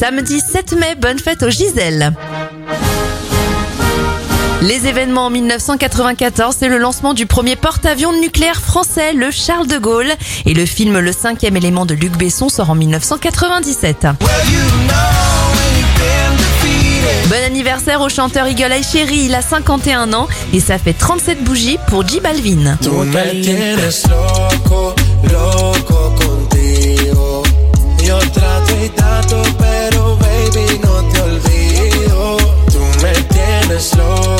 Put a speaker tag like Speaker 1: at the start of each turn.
Speaker 1: Samedi 7 mai, bonne fête au Gisèle. Les événements en 1994, c'est le lancement du premier porte-avions nucléaire français, le Charles de Gaulle. Et le film Le cinquième élément de Luc Besson sort en 1997. Bon anniversaire au chanteur Eagle Eye Cherry, il a 51 ans et ça fait 37 bougies pour J Balvin.
Speaker 2: slow.